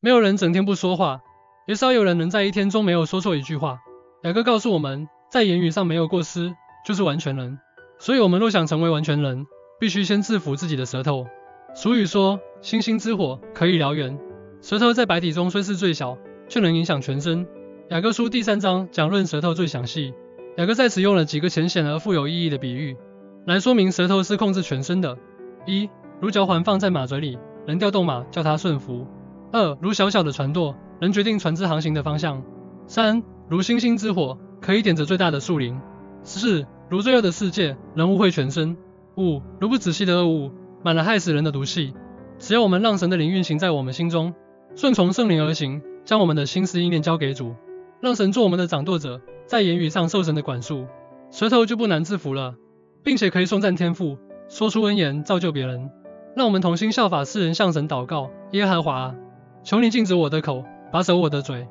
没有人整天不说话，也少有人能在一天中没有说错一句话。雅各告诉我们，在言语上没有过失，就是完全人。所以，我们若想成为完全人，必须先制服自己的舌头。俗语说，星星之火可以燎原，舌头在白体中虽是最小，却能影响全身。雅各书第三章讲论舌头最详细。雅各在此用了几个浅显而富有意义的比喻，来说明舌头是控制全身的。一，如嚼环放在马嘴里，能调动马，叫它顺服；二，如小小的船舵，能决定船只航行的方向；三，如星星之火，可以点着最大的树林；四。如罪恶的世界，能污秽全身；五，如不仔细的恶物，满了害死人的毒气。只要我们让神的灵运行在我们心中，顺从圣灵而行，将我们的心思意念交给主，让神做我们的掌舵者，在言语上受神的管束，舌头就不难制服了，并且可以颂赞天父，说出恩言，造就别人。让我们同心效法世人，向神祷告：耶和华，求你禁止我的口，把守我的嘴。